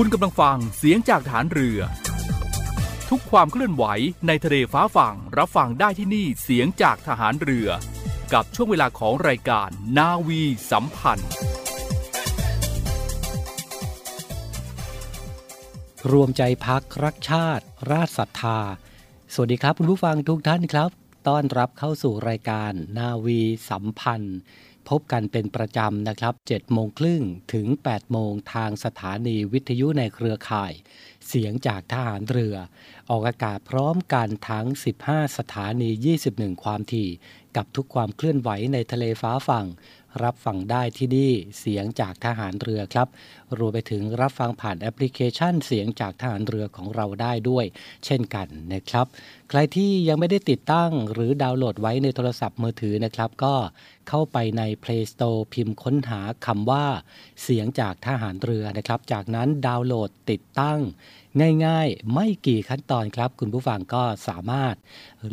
คุณกำลังฟังเสียงจากฐานเรือ ทุกความเคลื่อนไหวในทะเลฟ้าฝั่งรับฟังได้ที่นี่เสียงจากทหารเรือ กับช่วงเวลาของรายการนาวีสัมพันธ์ รวมใจพักรักชาติ ราชศรัทธา สวัสดีครับคุณผู้ฟังทุกท่านครับ ต้อนรับเข้าสู่รายการนาวีสัมพันธ์ พบกันเป็นประจำนะครับ7โมงครึ่งถึง 8 โมงทางสถานีวิทยุในเครือข่าย เสียงจากทหารเรือ ออกอากาศพร้อมกันทั้ง 15 สถานี 21 ความถี่ กับทุกความเคลื่อนไหวในทะเลฟ้าฝั่ง รับฟังได้ที่นี่เสียงจากทหารเรือครับ รวมไปถึงรับฟังผ่านแอปพลิเคชันเสียงจากทหารเรือของเราได้ด้วย เช่นกันนะครับ ใครที่ยังไม่ได้ติดตั้งหรือดาวน์โหลดไว้ในโทรศัพท์มือถือนะครับ ก็เข้าไปใน Play Store พิมพ์ค้นหาคำว่า เสียงจากทหารเรือนะครับ จากนั้นดาวน์โหลดติดตั้ง ง่ายๆ ไม่กี่ขั้นตอนครับ คุณผู้ฟังก็สามารถ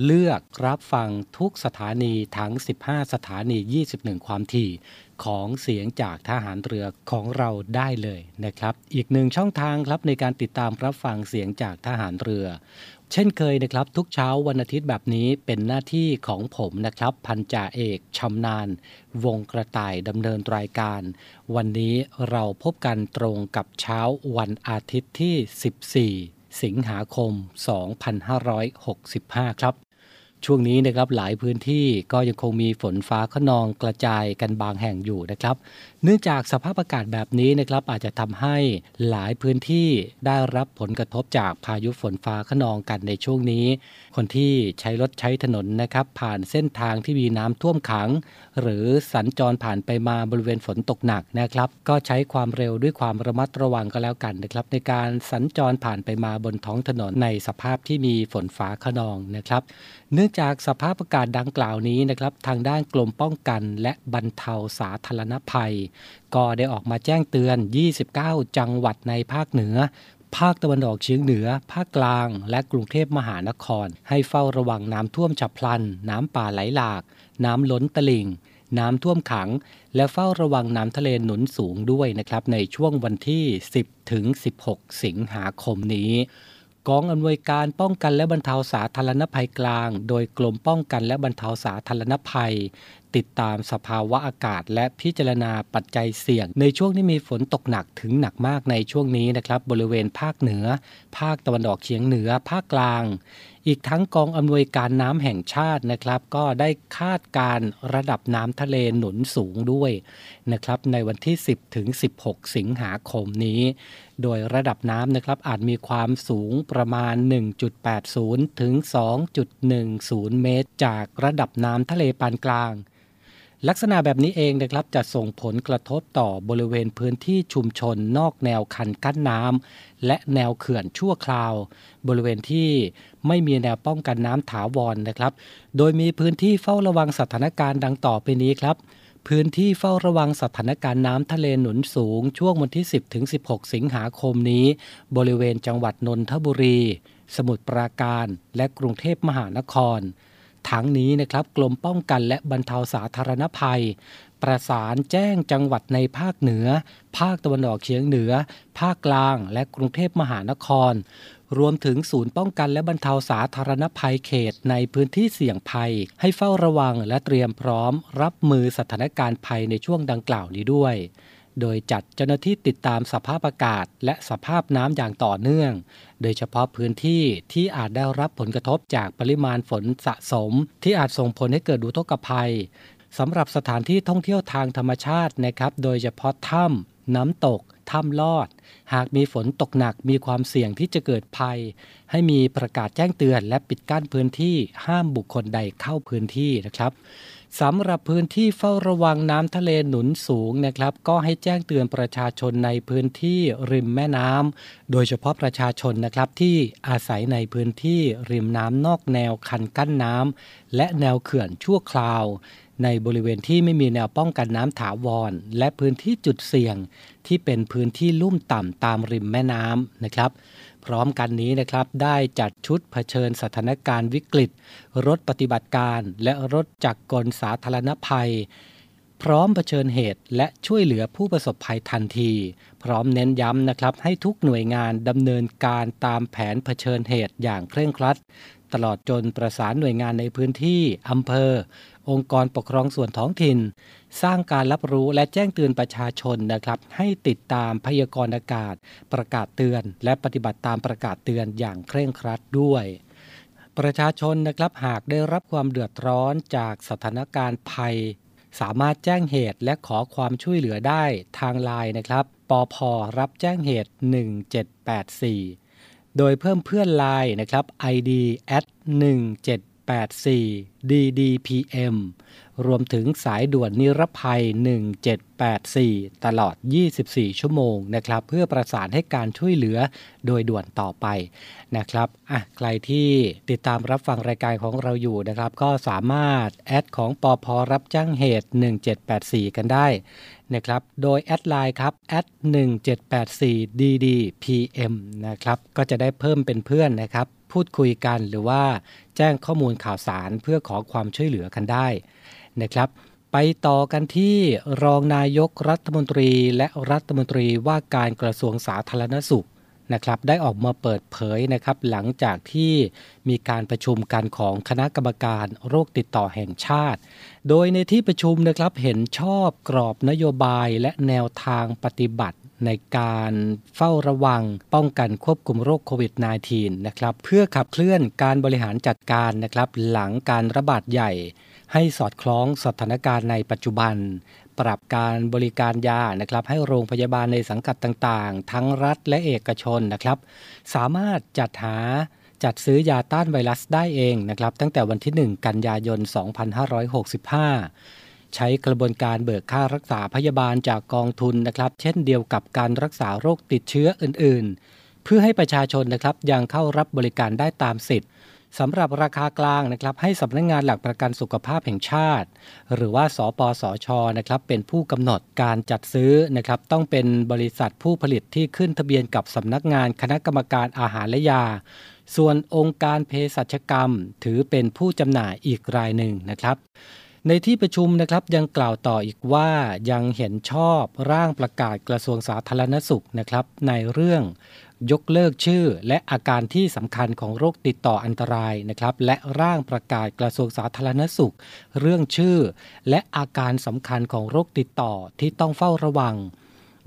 เลือกรับฟังทุกสถานีทั้ง 15 สถานี 21 ความถี่ของเสียงจากทหารเรือของเราได้เลยนะครับ อีกหนึ่งช่องทางครับในการติดตามรับฟังเสียงจากทหารเรือ เช่นเคยนะครับทุกเช้าวันอาทิตย์แบบนี้เป็นหน้าที่ของผมนะครับ พันจ่าเอกชำนาญวงกระต่ายดำเนินรายการ วันนี้เราพบกันตรงกับเช้าวันอาทิตย์ที่ 14 สิงหาคม 2565 ครับ ช่วงนี้นะครับหลายพื้นที่ก็ยังคงมีฝนฟ้าขนองกระจายกันบางแห่งอยู่นะครับ เนื่องจากสภาพอากาศแบบนี้นะครับอาจจะทำให้หลายพื้นที่ได้รับผลกระทบจากพายุฝนฟ้าขนองกันในช่วงนี้ คนที่ใช้รถใช้ถนนนะครับผ่านเส้นทางที่มีน้ำท่วมขัง หรือสัญจรผ่านไปมาบริเวณฝนตกหนักนะครับ ก็ใช้ความเร็วด้วยความระมัดระวังก็แล้วกันนะครับในการสัญจรผ่านไปมาบนท้องถนนในสภาพที่มีฝนฟ้าขนองนะครับ เนื่องจากสภาพอากาศดังกล่าวนี้นะครับ ทางด้านกรมป้องกันและบรรเทาสาธารณภัย ก็ได้ออกมาแจ้งเตือน 29 จังหวัดในภาคเหนือ ภาคตะวันออกเฉียงเหนือ ภาคกลาง และกรุงเทพมหานคร ให้เฝ้าระวังน้ำท่วมฉับพลัน น้ำป่าไหลหลาก น้ำล้นตลิ่งน้ำท่วมขัง และเฝ้าระวังน้ำทะเลหนุนสูงด้วยนะครับ ในช่วงวันที่ 10 ถึง 16 สิงหาคมนี้ กองอำนวยการป้องกันและบรรเทาสาธารณภัยกลาง โดยกรมป้องกันและบรรเทาสาธารณภัยติดตามสภาวะอากาศ และพิจารณาปัจจัยเสี่ยง ในช่วงที่มีฝนตกหนักถึงหนักมากในช่วงนี้นะครับ บริเวณภาคเหนือ ภาคตะวันออกเฉียงเหนือ ภาคกลาง อีกทั้งกองอำนวยการน้ำแห่งชาตินะครับ ก็ได้คาดการระดับน้ำทะเลหนุนสูงด้วยนะครับ ในวันที่ 10 ถึง 16 สิงหาคมนี้ โดยระดับน้ำนะครับอาจมีความสูงประมาณ 1.80 ถึง 2.10 เมตร จากระดับน้ำทะเลปานกลาง ลักษณะแบบนี้เองนะครับจะส่งผลกระทบต่อบริเวณพื้นที่ชุมชนนอกแนวคันกั้นน้ำและแนวเขื่อนชั่วคราว บริเวณที่ไม่มีแนวป้องกันน้ำถาวรนนะครับ โดยมีพื้นที่เฝ้าระวังสถานการณ์ดังต่อไปนี้ครับ พื้นที่เฝ้าระวังสถานการณ์น้ำทะเลหนุนสูง ช่วงวันที่ 10ถึง16 สิงหาคมนี้ บริเวณจังหวัดนนทบุรี สมุทรปราการ และกรุงเทพมหานคร ทั้งนี้นะครับกรมป้องกันและบรรเทาสาธารณภัย ประสานแจ้งจังหวัดในภาคเหนือ ภาคตะวันออกเฉียงเหนือ ภาคกลาง และกรุงเทพมหานคร รวมถึงศูนย์ป้องกันและบรรเทาสาธารณภัยเขตในพื้นที่เสี่ยงภัย ให้เฝ้าระวังและเตรียมพร้อม รับมือสถานการณ์ภัยในช่วงดังกล่าวนี้ด้วย โดยจัดเจ้าหน้าที่ติดตามสภาพอากาศและสภาพน้ำอย่างต่อเนื่อง โดยเฉพาะพื้นที่ที่อาจได้รับผลกระทบจากปริมาณฝนสะสม ที่อาจส่งผลให้เกิดอุทกภัยสำหรับสถานที่ท่องเที่ยวทางธรรมชาตินะครับ โดยเฉพาะถ้ำน้ำตก ถ้ำลอด หากมีฝนตกหนักมีความเสี่ยงที่จะเกิดภัย ให้มีประกาศแจ้งเตือนและปิดกั้นพื้นที่ห้ามบุคคลใดเข้าพื้นที่นะครับ สำหรับพื้นที่เฝ้าระวังน้ำทะเลหนุนสูงนะครับ ก็ให้แจ้งเตือนประชาชนในพื้นที่ริมแม่น้ำโดยเฉพาะประชาชนนะครับที่อาศัยในพื้นที่ริมน้ำนอกแนวคันกั้นน้ำและแนวเขื่อนชั่วคราว ในบริเวณที่ไม่มีแนวป้องกันน้ำถาวร และพื้นที่จุดเสี่ยงที่เป็นพื้นที่ลุ่มต่ำตามริมแม่น้ำนะครับ พร้อมกันนี้นะครับได้จัดชุดเผชิญสถานการณ์วิกฤต รถปฏิบัติการและรถจักรกลสาธารณภัย พร้อมเผชิญเหตุและช่วยเหลือผู้ประสบภัยทันที พร้อมเน้นย้ำนะครับให้ทุกหน่วยงานดำเนินการตามแผนเผชิญเหตุอย่างเคร่งครัด ตลอดจนประสานหน่วยงานในพื้นที่อำเภอ องค์กรปกครองส่วนท้องถิ่น สร้างการรับรู้และแจ้งเตือนประชาชนนะครับ ให้ติดตามพยากรณ์อากาศ ประกาศเตือน และปฏิบัติตามประกาศเตือนอย่างเคร่งครัดด้วยประชาชนนะครับหากได้รับความเดือดร้อนจากสถานการณ์ภัย สามารถแจ้งเหตุและขอความช่วยเหลือได้ทางไลน์นะครับปอพรับแจ้งเหตุ 1784 โดยเพิ่มเพื่อนไลน์นะครับ ID at 1784 ddpm รวมถึงสายด่วนนิรภัย 1784 ตลอด 24 ชั่วโมงนะครับ เพื่อประสานให้การช่วยเหลือโดยด่วนต่อไปนะครับอะใครที่ติดตามรับฟังรายการของเราอยู่นะครับ ก็สามารถแอดของปอพอรับจ้างเหตุ 1784 กันได้ นะครับ โดยแอดไลน์ครับแอด1784 ddpm นะครับ ก็จะได้เพิ่มเป็นเพื่อนนะครับ พูดคุยกันหรือว่าแจ้งข้อมูลข่าวสารเพื่อขอความช่วยเหลือกันได้นะครับ ไปต่อกันที่รองนายกรัฐมนตรีและรัฐมนตรีว่าการกระทรวงสาธารณสุข นะครับได้ออกมาเปิดเผยนะครับหลังจากที่มีการประชุมกันของคณะกรรมการโรคติดต่อแห่งชาติ โดยในที่ประชุมนะครับเห็นชอบกรอบนโยบายและแนวทางปฏิบัติในการเฝ้าระวังป้องกันควบคุมโรคโควิด -19 นะครับเพื่อขับเคลื่อนการบริหารจัดการนะครับหลังการระบาดใหญ่ให้สอดคล้องสถานการณ์ในปัจจุบัน ปรับการบริการยานะครับ ให้โรงพยาบาลในสังกัดต่างๆ ทั้งรัฐและเอกชนนะครับ สามารถจัดหาจัดซื้อยาต้านไวรัสได้เองนะครับ ตั้งแต่วันที่ 1 กันยายน 2565 ใช้กระบวนการเบิกค่ารักษาพยาบาลจากกองทุนนะครับ เช่นเดียวกับการรักษาโรคติดเชื้ออื่น ๆ เพื่อให้ประชาชนนะครับยังเข้ารับบริการได้ตามสิทธิ์ สำหรับราคากลางนะครับให้สำนักงงานหลักประกันสุขภาพแห่งชาติ หรือว่าสปสชนะครับเป็นผู้กำหนดการจัดซื้อนะครับต้องเป็นบริษัทผู้ผลิตที่ขึ้นทะเบียนกับสำนักงานคณะกรรมการอาหารและยา ส่วนองค์การเภสัชกรรม ถือเป็นผู้จำหน่ายอีกรายหนึ่งนะครับในที่ประชุมนะครับยังกล่าวต่ออีกว่ายังเห็นชอบร่างประกาศกระทรวงสาธารณสุขนะครับในเรื่อง ยกเลิกชื่อ และอาการที่สำคัญของโรคติดต่ออันตรายนะครับ และร่างประกาศกระทรวงสาธารณสุข เรื่องชื่อ และอาการสำคัญของโรคติดต่อที่ต้องเฝ้าระวัง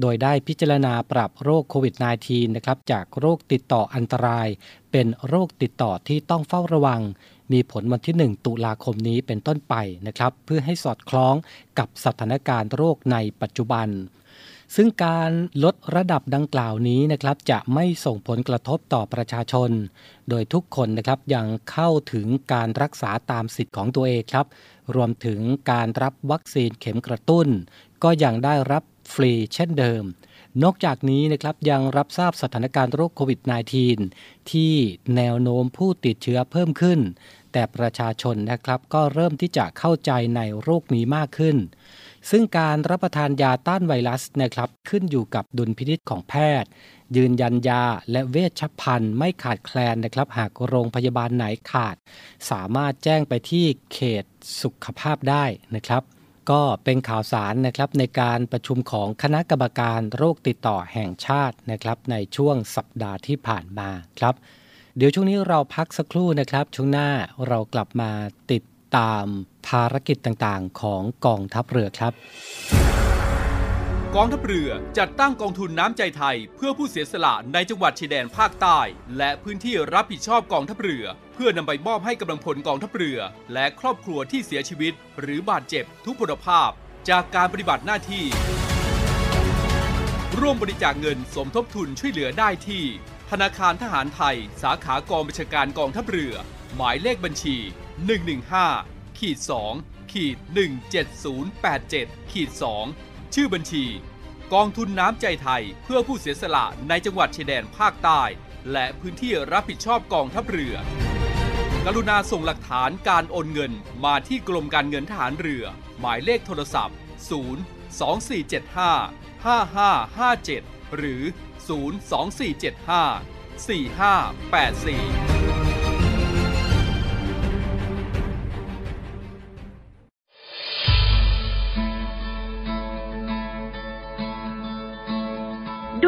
โดยได้พิจารณาปรับโรคโควิด -19 นะครับจากโรคติดต่ออันตราย เป็นโรคติดต่อที่ต้องเฝ้าระวัง มีผลวันที่ 1 ตุลาคมนี้เป็นต้นไปนะครับ เพื่อให้สอดคล้องกับสถานการณ์โรคในปัจจุบัน ซึ่งการลดระดับดังกล่าวนี้นะครับจะไม่ส่งผลกระทบต่อประชาชน โดยทุกคนนะครับยังเข้าถึงการรักษาตามสิทธิ์ของตัวเองครับ รวมถึงการรับวัคซีนเข็มกระตุ้น ก็ยังได้รับฟรีเช่นเดิม นอกจากนี้นะครับยังรับทราบสถานการณ์โรคโควิด -19 ที่แนวโน้มผู้ติดเชื้อเพิ่มขึ้น แต่ประชาชนนะครับก็เริ่มที่จะเข้าใจในโรคนี้มากขึ้น ซึ่งการรับประทานยาต้านไวรัสนะครับขึ้นอยู่กับดุลพินิษของแพทย์ ยืนยันยาและเวชภัณฑ์ไม่ขาดแคลนนะครับ หากโรงพยาบาลไหนขาด สามารถแจ้งไปที่เขตสุขภาพได้นะครับ ก็เป็นข่าวสารนะครับในการประชุมของคณะกรรมการโรคติดต่อแห่งชาตินะครับในช่วงสัปดาห์ที่ผ่านมาครับ เดี๋ยวช่วงนี้เราพักสักครู่นะครับ ช่วงหน้าเรากลับมาติดตาม ภารกิจต่างๆ ของกองทัพเรือครับ กองทัพเรือจัดตั้งกองทุนน้ำใจไทย เพื่อผู้เสียสละในจังหวัดชายแดนภาคใต้ และพื้นที่รับผิดชอบกองทัพเรือ เพื่อนำไปมอบให้กำลังพลกองทัพเรือ และครอบครัวที่เสียชีวิต หรือบาดเจ็บทุกพลภาพ จากการปฏิบัติหน้าที่ ร่วมบริจาคเงินสมทบทุนช่วยเหลือได้ที่ ธนาคารทหารไทย สาขากองบัญชาการกองทัพเรือ หมายเลขบัญชี 115 ขีด2ขีด17087ขีด2ชื่อบัญชี กองทุนน้ำใจไทยเพื่อผู้เสียสละในจังหวัดชายแดนภาคใต้ และพื้นที่รับผิดชอบกองทัพเรือ กรุณาส่งหลักฐานการโอนเงินมาที่กรมการเงินทหารเรือ หมายเลขโทรศัพท์ 0 2475 5557 หรือ 02475 4584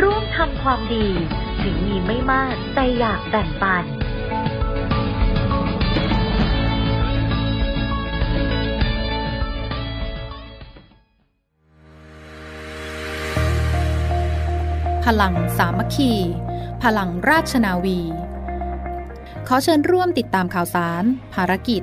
ร่วมทำความดี ถึงมีไม่มากแต่อยากแบ่งปัน พลังสามัคคี พลังราชนาวี ขอเชิญร่วมติดตามข่าวสาร ภารกิจ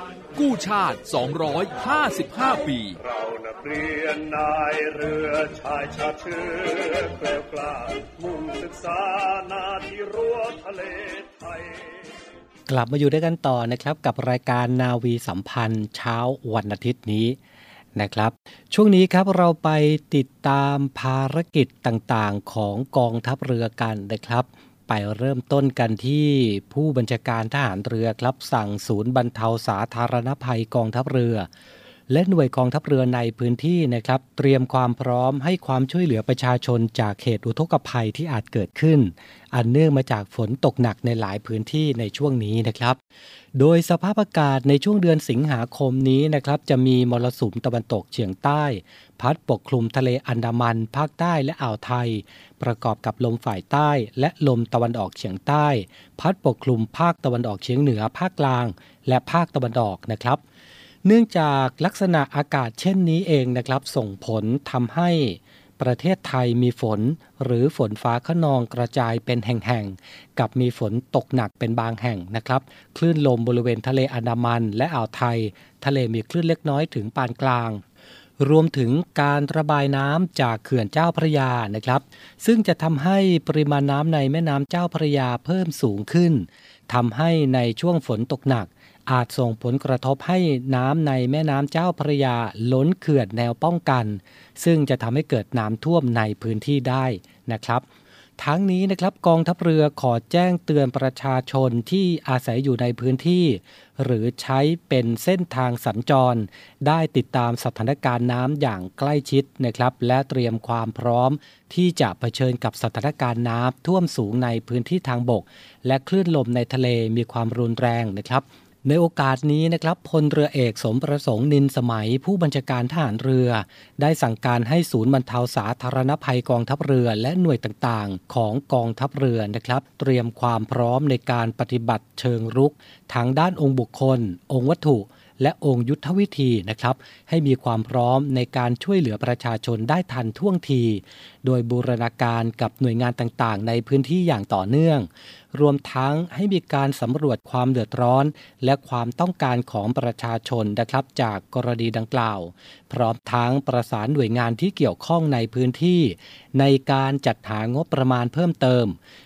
กู้ชาติ 255 ปี เรานักเรียนนายเรือชายชาติเชื้อแกล้วกล้ามุ่งศึกษานาที่รั้วทะเลไทย กลับมาอยู่ด้วยกันต่อนะครับกับรายการนาวีสัมพันธ์เช้าวันอาทิตย์นี้นะครับช่วงนี้ครับเราไปติดตามภารกิจต่างๆ ของกองทัพเรือกันนะครับ ไปเริ่มต้นกันที่ผู้บัญชาการทหารเรือครับสั่งศูนย์บรรเทาสาธารณภัยกองทัพเรือ และหน่วยกองทัพเรือในพื้นที่นะครับ เตรียมความพร้อมให้ความช่วยเหลือประชาชนจากเหตุอุทกภัยที่อาจเกิดขึ้น อันเนื่องมาจากฝนตกหนักในหลายพื้นที่ในช่วงนี้นะครับ โดยสภาพอากาศในช่วงเดือนสิงหาคมนี้นะครับ จะมีมรสุมตะวันตกเฉียงใต้ พัดปกคลุมทะเลอันดามัน ภาคใต้และอ่าวไทย ประกอบกับลมฝ่ายใต้ และลมตะวันออกเฉียงใต้ พัดปกคลุมภาคตะวันออกเฉียงเหนือภาคกลาง และภาคตะวันออกนะครับ เนื่องจากลักษณะอากาศเช่นนี้เองนะครับ ส่งผลทำให้ประเทศไทยมีฝนหรือฝนฟ้าขนองกระจายเป็นแห่งๆ กับมีฝนตกหนักเป็นบางแห่งนะครับ คลื่นลมบริเวณทะเลอันดามันและอ่าวไทย ทะเลมีคลื่นเล็กน้อยถึงปานกลาง รวมถึงการระบายน้ำจากเขื่อนเจ้าพระยานะครับ ซึ่งจะทำให้ปริมาณน้ำในแม่น้ำเจ้าพระยาเพิ่มสูงขึ้นทำให้ในช่วงฝนตกหนัก อาจส่งผลกระทบให้น้ำในแม่น้ำเจ้าพระยาล้นเขื่อนแนวป้องกัน ซึ่งจะทำให้เกิดน้ำท่วมในพื้นที่ได้นะครับทั้งนี้นะครับกองทัพเรือขอแจ้งเตือนประชาชนที่อาศัยอยู่ในพื้นที่ หรือใช้เป็นเส้นทางสัญจร ได้ติดตามสถานการณ์น้ำอย่างใกล้ชิดนะครับและเตรียมความพร้อม ที่จะเผชิญกับสถานการณ์น้ำท่วมสูงในพื้นที่ทางบก และคลื่นลมในทะเลมีความรุนแรงนะครับ ในโอกาสนี้นะครับพลเรือเอกสมประสงค์นินสมัย ผู้บัญชาการทหารเรือ ได้สั่งการให้ศูนย์บรรเทาสาธารณภัยกองทัพเรือและหน่วยต่างๆ ของกองทัพเรือนะครับ เตรียมความพร้อมในการปฏิบัติเชิงรุกทั้งด้านองค์บุคคล องค์วัตถุ และองค์ยุทธวิธีนะครับ ให้มีความพร้อมในการช่วยเหลือประชาชนได้ทันท่วงที โดยบูรณาการกับหน่วยงานต่างๆ ในพื้นที่อย่างต่อเนื่อง รวมทั้งให้มีการสำรวจความเดือดร้อน และความต้องการของประชาชนนะครับ จากกรณีดังกล่าว พร้อมทั้งประสานหน่วยงานที่เกี่ยวข้องในพื้นที่ ในการจัดหางบประมาณเพิ่มเติม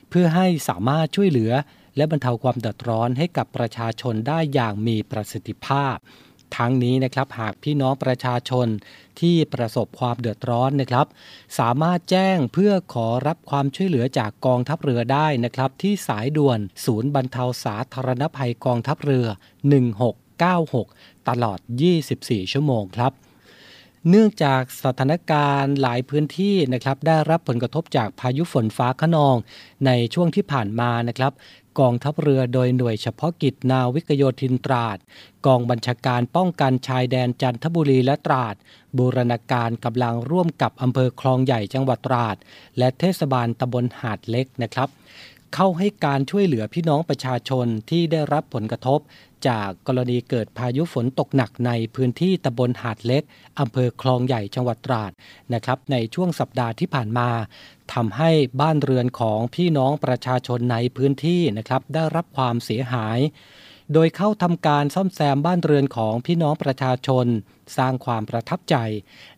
เพื่อให้สามารถช่วยเหลือ และบรรเทาความเดือดร้อนให้กับประชาชนได้อย่างมีประสิทธิภาพ ทั้งนี้นะครับหากพี่น้องประชาชนที่ประสบความเดือดร้อนนะครับ สามารถแจ้งเพื่อขอรับความช่วยเหลือจากกองทัพเรือได้นะครับ ที่สายด่วนศูนย์บรรเทาสาธารณภัยกองทัพเรือ 1696 ตลอด 24 ชั่วโมงครับเนื่องจากสถานการณ์หลายพื้นที่นะครับได้รับผลกระทบจากพายุฝนฟ้าขนอง ในช่วงที่ผ่านมานะครับ กองทัพเรือโดยหน่วยเฉพาะกิจนาวิกโยธินตราด กองบัญชาการป้องกันชายแดนจันทบุรีและตราด บูรณาการกำลังร่วมกับอำเภอคลองใหญ่จังหวัดตราด และเทศบาลตำบลหาดเล็กนะครับ เข้าให้การช่วยเหลือพี่น้องประชาชนที่ได้รับผลกระทบ จากกรณีเกิดพายุฝนตกหนักในพื้นที่ตำบลหาดเล็กอำเภอคลองใหญ่จังหวัดตราดนะครับในช่วงสัปดาห์ที่ผ่านมาทำให้บ้านเรือนของพี่น้องประชาชนในพื้นที่นะครับได้รับความเสียหาย โดยเข้าทำการซ่อมแซมบ้านเรือนของพี่น้องประชาชน สร้างความประทับใจ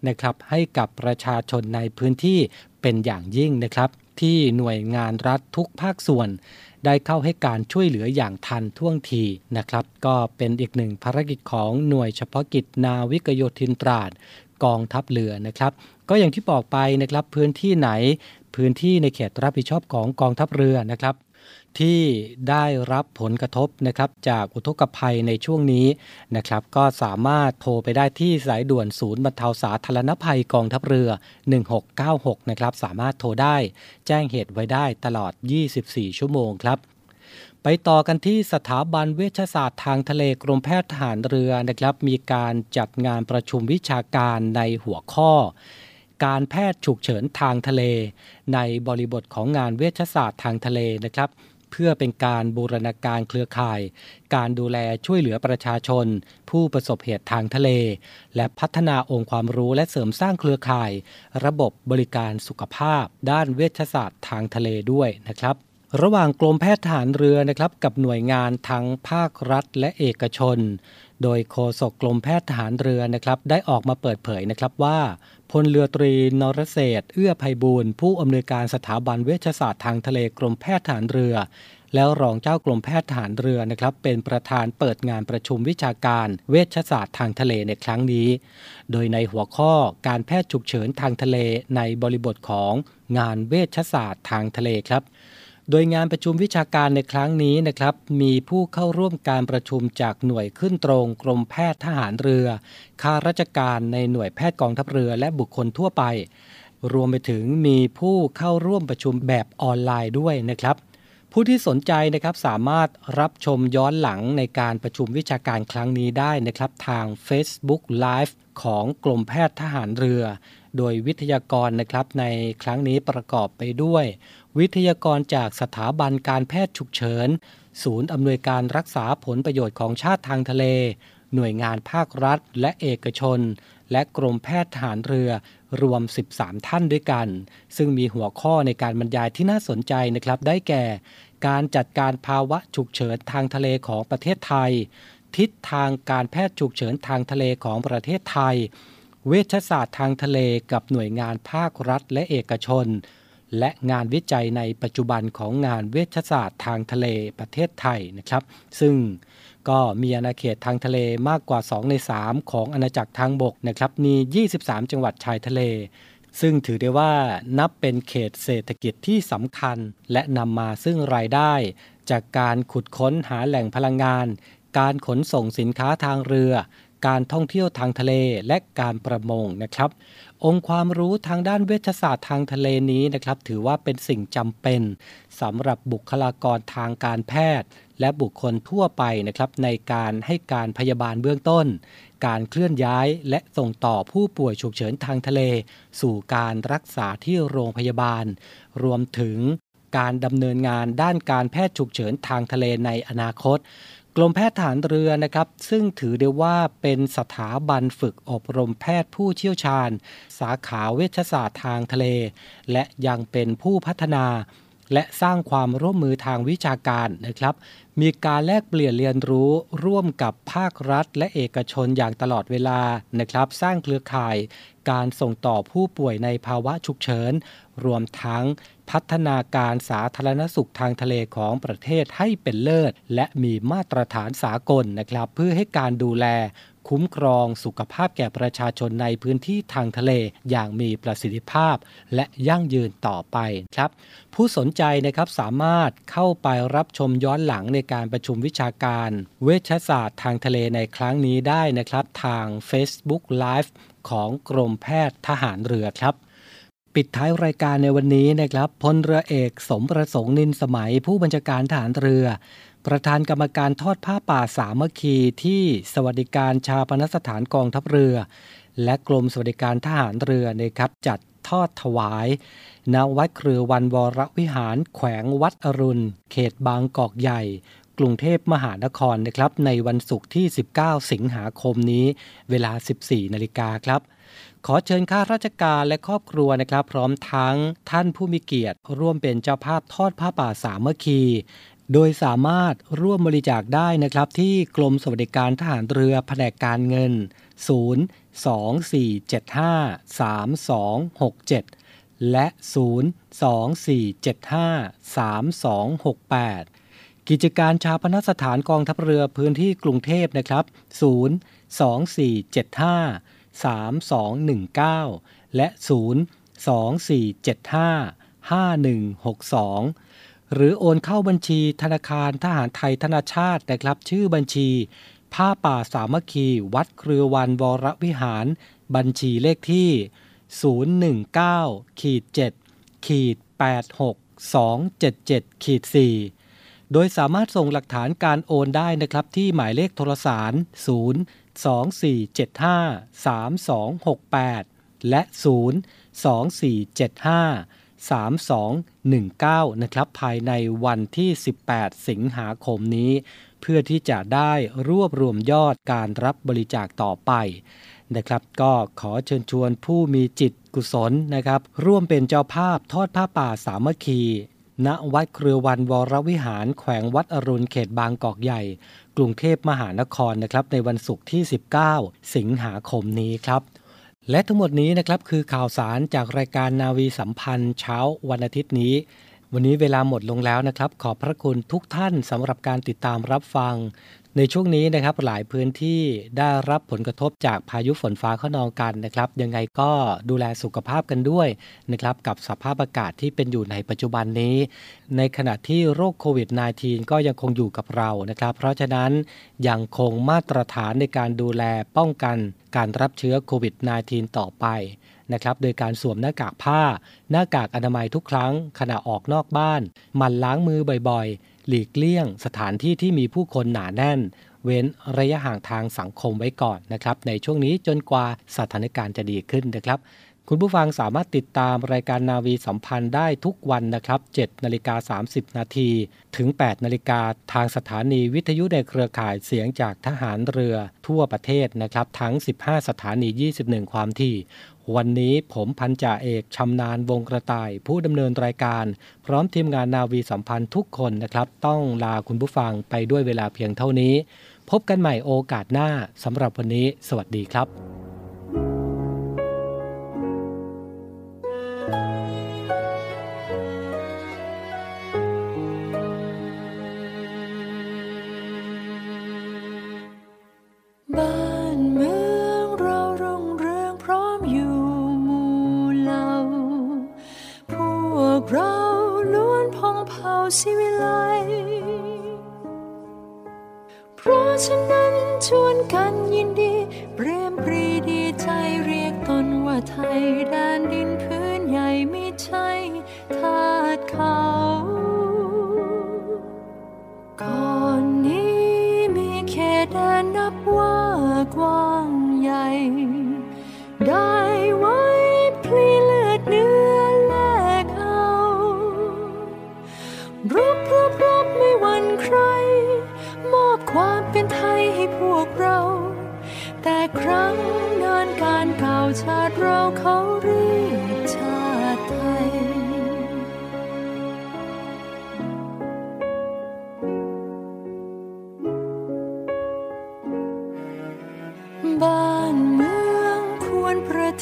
นะครับให้กับประชาชนในพื้นที่เป็นอย่างยิ่งนะครับ ที่หน่วยงานรัฐทุกภาคส่วน ได้เข้าให้การช่วยเหลืออย่างทันท่วงทีนะครับ ก็เป็นอีกหนึ่งภารกิจของหน่วยเฉพาะกิจนาวิกโยธินตราดกองทัพเรือนะครับ ก็อย่างที่บอกไปนะครับพื้นที่ไหนพื้นที่ในเขตรับผิดชอบของกองทัพเรือนะครับ ที่ได้รับผลกระทบนะครับจากอุทกภัยในช่วงนี้นะครับก็สามารถโทรไปได้ที่สายด่วนศูนย์บรรเทาสาธารณภัยกองทัพเรือ 1696 นะครับสามารถโทรได้แจ้งเหตุไว้ได้ตลอด 24 ชั่วโมงครับไปต่อกันที่สถาบันเวชศาสตร์ทางทะเลกรมแพทย์ทหารเรือนะครับ มีการจัดงานประชุมวิชาการในหัวข้อ การแพทย์ฉุกเฉินทางทะเล ในบริบทของงานเวชศาสตร์ทางทะเลนะครับ เพื่อเป็นการบูรณาการเครือข่าย การดูแลช่วยเหลือประชาชน ผู้ประสบเหตุทางทะเล และพัฒนาองค์ความรู้และเสริมสร้างเครือข่าย ระบบบริการสุขภาพ ด้านเวชศาสตร์ทางทะเลด้วยนะครับระหว่างกรมแพทย์ฐานเรือนะครับกับหน่วยงานทั้งภาครัฐและเอกชน โดยโฆษกกรมแพทย์ทหารเรือนะครับได้ออกมาเปิดเผยนะครับว่าพลเรือตรีนรเศรษฐเอื้อภัยบูรณ์ผู้อำนวยการสถาบันเวชศาสตร์ทางทะเลกรมแพทย์ทหารเรือ แล้วรองเจ้ากรมแพทย์ทหารเรือนะครับ เป็นประธานเปิดงานประชุมวิชาการเวชศาสตร์ทางทะเลในครั้งนี้ โดยในหัวข้อการแพทย์ฉุกเฉินทางทะเลในบริบทของงานเวชศาสตร์ทางทะเลครับ โดยงานประชุมวิชาการในครั้งนี้นะครับ มีผู้เข้าร่วมการประชุมจากหน่วยขึ้นตรงกรมแพทย์ทหารเรือ ข้าราชการในหน่วยแพทย์กองทัพเรือและบุคคลทั่วไป รวมไปถึงมีผู้เข้าร่วมประชุมแบบออนไลน์ด้วยนะครับ ผู้ที่สนใจนะครับสามารถรับชมย้อนหลังในการประชุมวิชาการครั้งนี้ได้นะครับ ทาง Facebook Live ของกรมแพทย์ทหารเรือ โดยวิทยากรนะครับในครั้งนี้ประกอบไปด้วย วิทยากรจากสถาบันการแพทย์ฉุกเฉิน ศูนย์อำนวยการรักษาผลประโยชน์ของชาติทางทะเล หน่วยงานภาครัฐ และเอกชน และกรมแพทย์ทหารเรือรวม 13 ท่านด้วยกัน ซึ่งมีหัวข้อในการบรรยายที่น่าสนใจนะครับได้แก่ การจัดการภาวะฉุกเฉินทางทะเลของประเทศไทย ทิศทางการแพทย์ฉุกเฉินทางทะเลของประเทศไทย เวชศาสตร์ทางทะเลกับหน่วยงานภาครัฐและเอกชน และงานวิจัยในปัจจุบันของงานเวชศาสตร์ทางทะเลประเทศไทยนะครับ ซึ่งก็มีอาณาเขตทางทะเลมากกว่า 2 ใน 3 ของอาณาจักรทางบกนะครับมี 23 จังหวัดชายทะเล ซึ่งถือได้ว่านับเป็นเขตเศรษฐกิจที่สำคัญ และนำมาซึ่งรายได้ จากการขุดค้นหาแหล่งพลังงาน การขนส่งสินค้าทางเรือ การท่องเที่ยวทางทะเลและการประมงนะครับ องค์ความรู้ทางด้านเวชศาสตร์ทางทะเลนี้นะครับ ถือว่าเป็นสิ่งจำเป็นสำหรับบุคลากรทางการแพทย์ และบุคคลทั่วไปนะครับ ในการให้การพยาบาลเบื้องต้น การเคลื่อนย้ายและส่งต่อผู้ป่วยฉุกเฉินทางทะเล สู่การรักษาที่โรงพยาบาล รวมถึงการดำเนินงานด้านการแพทย์ฉุกเฉินทางทะเลในอนาคต กรมแพทย์ฐานเรือนะครับ ซึ่งถือได้ว่าเป็นสถาบันฝึกอบรมแพทย์ผู้เชี่ยวชาญ สาขาเวชศาสตร์ทางทะเล และยังเป็นผู้พัฒนา และสร้างความร่วมมือทางวิชาการนะครับ มีการแลกเปลี่ยนเรียนรู้ร่วมกับภาครัฐ และเอกชนอย่างตลอดเวลานะครับ สร้างเครือข่าย การส่งต่อผู้ป่วยในภาวะฉุกเฉิน รวมทั้งพัฒนาการสาธารณสุขทางทะเลของประเทศให้เป็นเลิศ และมีมาตรฐานสากลนะครับ เพื่อให้การดูแล คุ้มครองสุขภาพแก่ประชาชนในพื้นที่ทางทะเลอย่างมีประสิทธิภาพ และยั่งยืนต่อไปครับ ผู้สนใจนะครับสามารถเข้าไปรับชมย้อนหลังในการประชุมวิชาการ เวชศาสตร์ทางทะเลในครั้งนี้ได้นะครับ ทาง Facebook Live ของกรมแพทย์ทหารเรือครับปิดท้ายรายการในวันนี้นะครับพลเรือเอกสมประสงค์นินสมัยผู้บัญชาการทหารเรือ ประธานกรรมการทอดผ้าป่าสามัคคีที่สวัสดิการชาปนสถานกองทัพเรือ และกรมสวัสดิการทหารเรือนะครับจัดทอดถวายณวัดเครือวันวรวิหารแขวงวัดอรุณ เขตบางกอกใหญ่ กรุงเทพมหานครนะครับ ในวันศุกร์ที่ 19 สิงหาคมนี้ เวลา 14 นาฬิกาครับ ขอเชิญข้าราชการและครอบครัวนะครับ พร้อมทั้งท่านผู้มีเกียรติ ร่วมเป็นเจ้าภาพทอดผ้าป่าสามัคคี โดยสามารถร่วมบริจาคได้นะครับที่กรมสวัสดิการทหารเรือแผนกการเงิน 024753267 และ 024753268 กิจการชาปนสถานกองทัพเรือพื้นที่กรุงเทพนะครับ 024753219 และ 024755162 หรือโอนเข้าบัญชีธนาคารทหารไทยธนาชาตินะครับ ชื่อบัญชี ผ้าป่าสามัคคี วัดเครือวันวรวิหาร บัญชีเลขที่ 019ขีด7ขีด86277ขีด4โดยสามารถส่งหลักฐานการโอนได้นะครับ ที่หมายเลขโทรสาร 024753268 และ 02475 3219 นะครับภายในวันที่ 18 สิงหาคมนี้ เพื่อที่จะได้รวบรวมยอดการรับบริจาคต่อไปนะครับ ก็ขอเชิญชวนผู้มีจิตกุศลนะครับ ร่วมเป็นเจ้าภาพทอดผ้าป่าสามัคคีณวัดเครือวันวรวิหารแขวงวัดอรุณเขตบางกอกใหญ่ กรุงเทพมหานครนะครับในวันศุกร์ที่ 19 สิงหาคมนี้ครับ และทั้งหมดนี้นะครับคือข่าวสารจากรายการนาวีสัมพันธ์เช้าวันอาทิตย์นี้ วันนี้เวลาหมดลงแล้วนะครับ ขอบพระคุณทุกท่านสำหรับการติดตามรับฟัง ในช่วงนี้นะครับหลายพื้นที่ได้รับผลกระทบจากพายุฝนฟ้าขนองกันนะครับ ยังไงก็ดูแลสุขภาพกันด้วยนะครับกับสภาพอากาศที่เป็นอยู่ในปัจจุบันนี้ ในขณะที่โรคโควิด -19 ก็ยังคงอยู่กับเรานะครับ เพราะฉะนั้นยังคงมาตรฐานในการดูแลป้องกันการรับเชื้อโควิด -19 ต่อไป นะครับโดยการสวมหน้ากากผ้า หน้ากากอนามัยทุกครั้ง ขณะออกนอกบ้านหมั่นล้างมือบ่อยๆ หลีกเลี่ยง สถานที่ที่มีผู้คนหนาแน่น เว้นระยะห่างทางสังคมไว้ก่อนนะครับในช่วงนี้จนกว่าสถานการณ์จะดีขึ้นนะครับคุณผู้ฟังสามารถติดตามรายการนาวีสัมพันธ์ได้ทุกวันนะครับ 7นาฬิกา30 นาทีถึง 8นาฬิกาทางสถานีวิทยุในเครือข่ายเสียงจากทหารเรือทั่วประเทศนะครับ ทั้ง 15 สถานี 21 ความถี่ วันนี้ผมพันจ่าเอกชำนาญวงกระต่าย ผู้ดำเนินรายการ พร้อมทีมงานนาวีสัมพันธ์ทุกคนนะครับ ต้องลาคุณผู้ฟังไปด้วยเวลาเพียงเท่านี้ พบกันใหม่โอกาสหน้าสำหรับวันนี้ สวัสดีครับ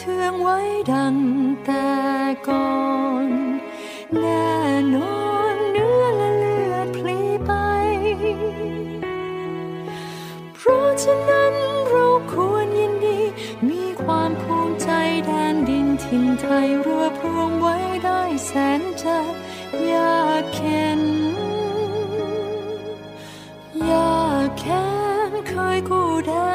ประเทืองไว้ดังแต่ก่อนแน่นอนเนื้อและเลือดพลีไป เพราะฉะนั้นเราควรยินดี มีความภูมิใจแดนดินถิ่นไทยรวบรวมไว้ได้แสนจะยากเข็นยากแค้นเคยกู้แดน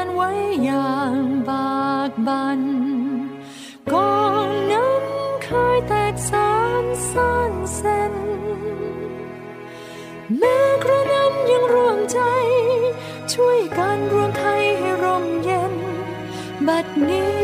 บั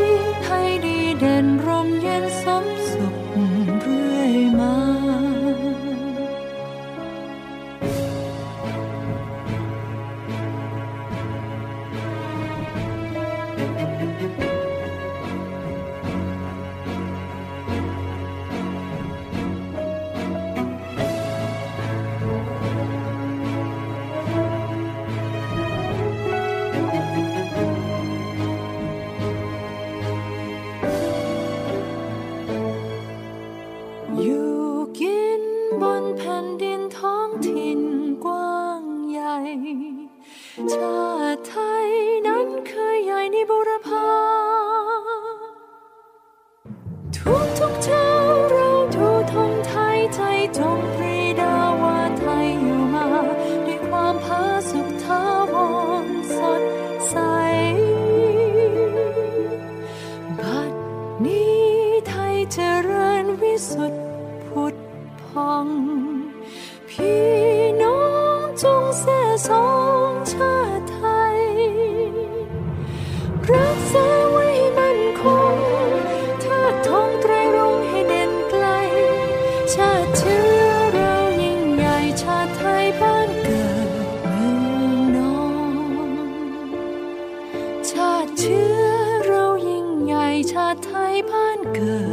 good.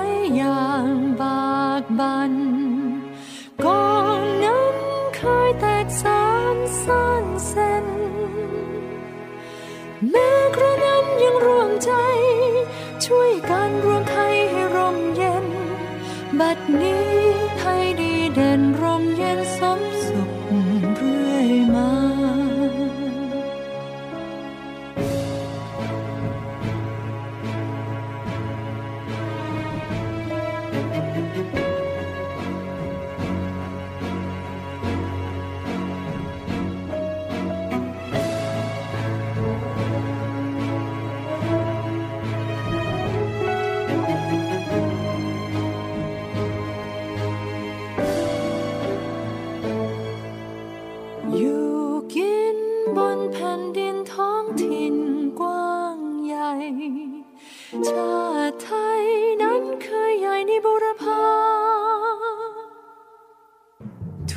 อยอย่างบากบันกองน้ำเคยแตกสานซ่านเส้น แม้กระนั้นยังรวมใจ ช่วยกันรวมไทยให้ร่มเย็น บัดนี้ไทยดีเด่นร่มเย็นสม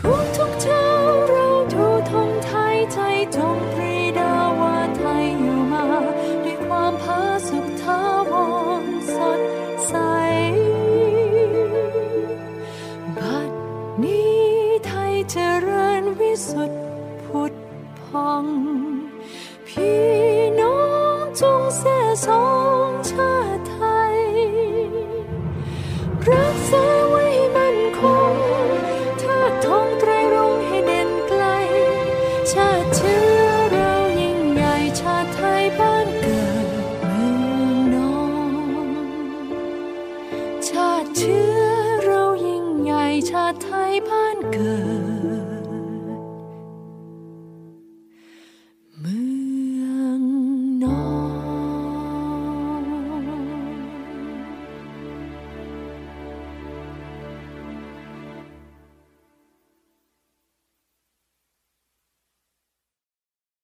Woo!